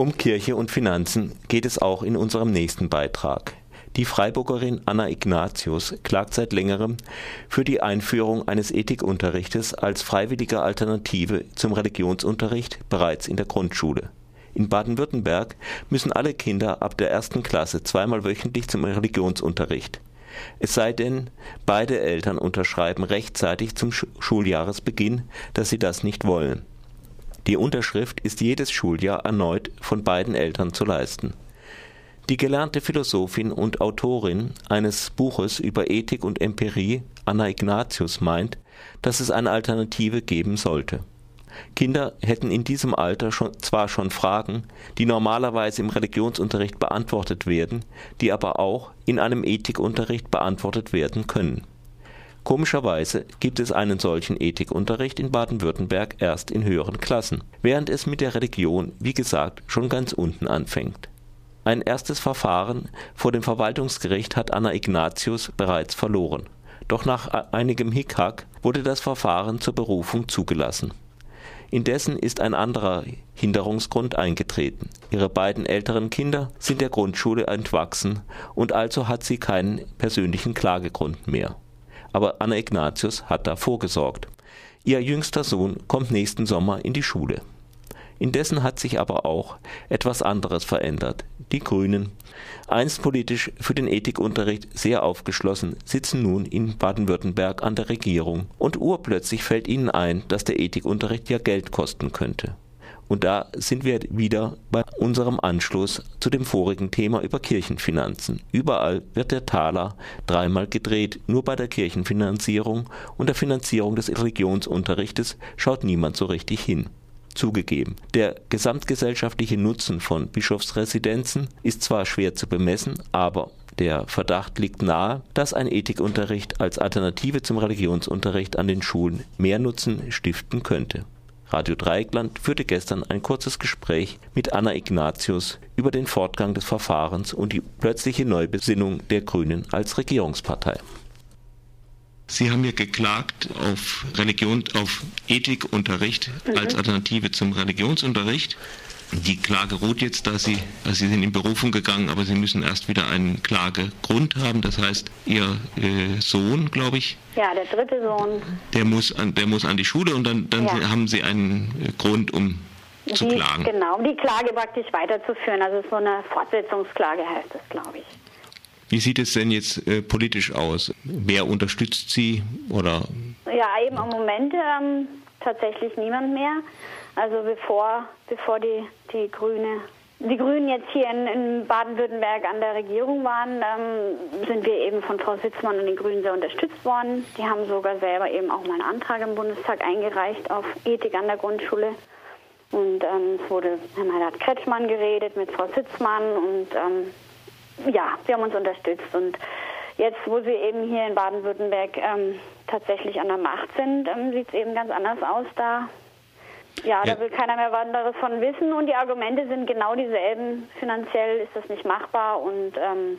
Um Kirche und Finanzen geht es auch in unserem nächsten Beitrag. Die Freiburgerin Anna Ignatius klagt seit längerem für die Einführung eines Ethikunterrichtes als freiwillige Alternative zum Religionsunterricht bereits in der Grundschule. In Baden-Württemberg müssen alle Kinder ab der ersten Klasse zweimal wöchentlich zum Religionsunterricht. Es sei denn, beide Eltern unterschreiben rechtzeitig zum Schuljahresbeginn, dass sie das nicht wollen. Die Unterschrift ist jedes Schuljahr erneut von beiden Eltern zu leisten die gelernte Philosophin und Autorin eines Buches über Ethik und Empirie, Anna Ignatius, meint, dass es eine Alternative geben sollte. Kinder hätten in diesem Alter schon, zwar schon Fragen, die normalerweise im Religionsunterricht beantwortet werden, die aber auch in einem Ethikunterricht beantwortet werden können. Komischerweise gibt es einen solchen Ethikunterricht in Baden-Württemberg erst in höheren Klassen, während es mit der Religion, wie gesagt, schon ganz unten anfängt ein erstes Verfahren vor dem Verwaltungsgericht hat Anna Ignatius bereits verloren. Doch nach einigem Hickhack wurde das Verfahren zur Berufung zugelassen. Indessen ist ein anderer Hinderungsgrund eingetreten. Ihre beiden älteren Kinder sind der Grundschule entwachsen und also hat sie keinen persönlichen Klagegrund mehr. Aber Anna Ignatius hat da vorgesorgt. Ihr jüngster Sohn kommt nächsten Sommer in die Schule Indessen hat sich aber auch etwas anderes verändert. Die Grünen, einst politisch für den Ethikunterricht sehr aufgeschlossen, sitzen nun in Baden-Württemberg an der Regierung und urplötzlich fällt ihnen ein, dass der Ethikunterricht ja Geld kosten könnte. Und da sind wir wieder bei unserem Anschluss zu dem vorigen Thema über Kirchenfinanzen. Überall wird der Taler dreimal gedreht, nur bei der Kirchenfinanzierung und der Finanzierung des Religionsunterrichtes schaut niemand so richtig hin. Zugegeben, der gesamtgesellschaftliche Nutzen von Bischofsresidenzen ist zwar schwer zu bemessen, aber der Verdacht liegt nahe, dass ein Ethikunterricht als Alternative zum Religionsunterricht an den Schulen mehr Nutzen stiften könnte. Radio Dreieckland führte gestern ein kurzes Gespräch mit Anna Ignatius über den Fortgang des Verfahrens und die plötzliche Neubesinnung der Grünen als Regierungspartei. Sie haben ja geklagt auf Religion, auf Ethikunterricht mhm. als Alternative zum Religionsunterricht. Die Klage ruht jetzt, da Sie, also Sie sind in Berufung gegangen, aber Sie müssen erst wieder einen Klagegrund haben. Das heißt, Ihr äh, Sohn, glaube ich. Ja, der dritte Sohn. Der muss an, der muss an die Schule und dann, dann ja. haben Sie einen äh, Grund, um zu die, klagen. Genau, um die Klage praktisch weiterzuführen. Also so eine Fortsetzungsklage heißt das, glaube ich. Wie sieht es denn jetzt äh, politisch aus? Wer unterstützt Sie oder? Ja, eben im Moment ähm, tatsächlich niemand mehr. Also bevor, bevor die, die Grüne die Grünen jetzt hier in, in Baden-Württemberg an der Regierung waren, ähm, sind wir eben von Frau Sitzmann und den Grünen sehr unterstützt worden. Die haben sogar selber eben auch mal einen Antrag im Bundestag eingereicht auf Ethik an der Grundschule. Und ähm, es wurde, Herr hat Kretschmann geredet mit Frau Sitzmann und ähm, ja, sie haben uns unterstützt. Und jetzt, wo sie eben hier in Baden-Württemberg ähm, tatsächlich an der Macht sind, ähm, sieht es eben ganz anders aus da. Ja, ja, da will keiner mehr was anderes von wissen und die Argumente sind genau dieselben. Finanziell ist das nicht machbar und ähm,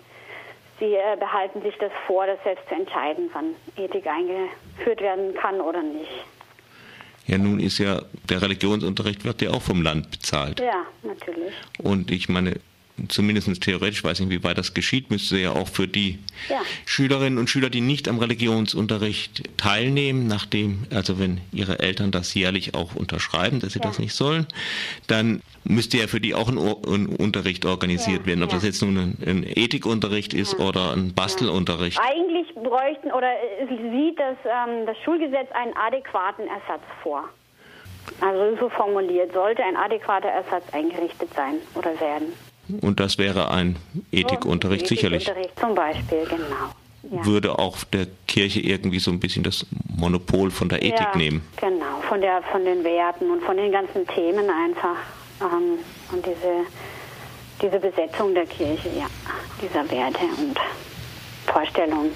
sie äh, behalten sich das vor, das selbst zu entscheiden, wann Ethik eingeführt werden kann oder nicht. Ja, nun ist ja der Religionsunterricht wird ja auch vom Land bezahlt. Ja, natürlich. Und ich meine, zumindest theoretisch, weiß nicht, wie weit das geschieht, müsste ja auch für die ja. Schülerinnen und Schüler, die nicht am Religionsunterricht teilnehmen, nachdem, also wenn ihre Eltern das jährlich auch unterschreiben, dass sie ja. das nicht sollen, dann müsste ja für die auch ein, ein Unterricht organisiert ja. werden, ob das jetzt nun ein, ein Ethikunterricht ist oder ein Bastelunterricht. Eigentlich bräuchten oder sieht das, ähm, das Schulgesetz einen adäquaten Ersatz vor. Also so formuliert, sollte ein adäquater Ersatz eingerichtet sein oder werden. Und das wäre ein Ethikunterricht so, sicherlich. Ethikunterricht zum Beispiel, genau. Ja. Würde auch der Kirche irgendwie so ein bisschen das Monopol von der Ethik ja, nehmen. Genau, von, der, von den Werten und von den ganzen Themen einfach. Ähm, und diese, diese Besetzung der Kirche, ja, dieser Werte und Vorstellungen.